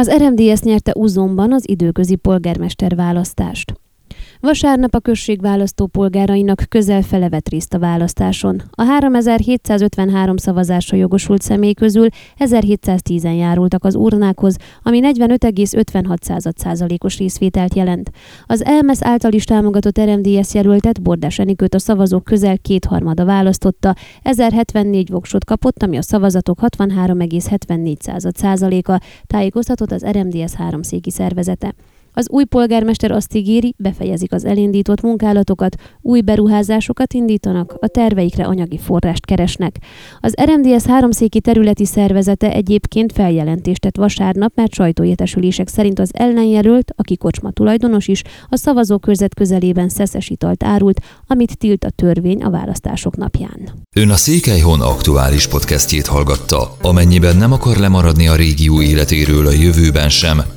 Az RMDS nyerte Uzomban az időközi polgármester választást. Vasárnap a község választópolgárainak közel fele vett részt a választáson. A 3753 szavazásra jogosult személy közül 1710-en járultak az urnákhoz, ami 45,56%-os részvételt jelent. Az ELMESZ által is támogatott RMDS jelöltet Bordás Enikőt a szavazók közel kétharmada választotta, 1074 voksot kapott, ami a szavazatok 63,74%-a, tájékoztatott az RMDS háromszéki szervezete. Az új polgármester azt ígéri, befejezik az elindított munkálatokat, új beruházásokat indítanak, a terveikre anyagi forrást keresnek. Az RMDS háromszéki területi szervezete egyébként feljelentést tett vasárnap, mert sajtóértesülések szerint az ellenjelölt, aki kocsma tulajdonos is, a szavazókörzet közelében szeszes italt árult, amit tilt a törvény a választások napján. Ön a Székelyhon aktuális podcastjét hallgatta. Amennyiben nem akar lemaradni a régió életéről a jövőben sem,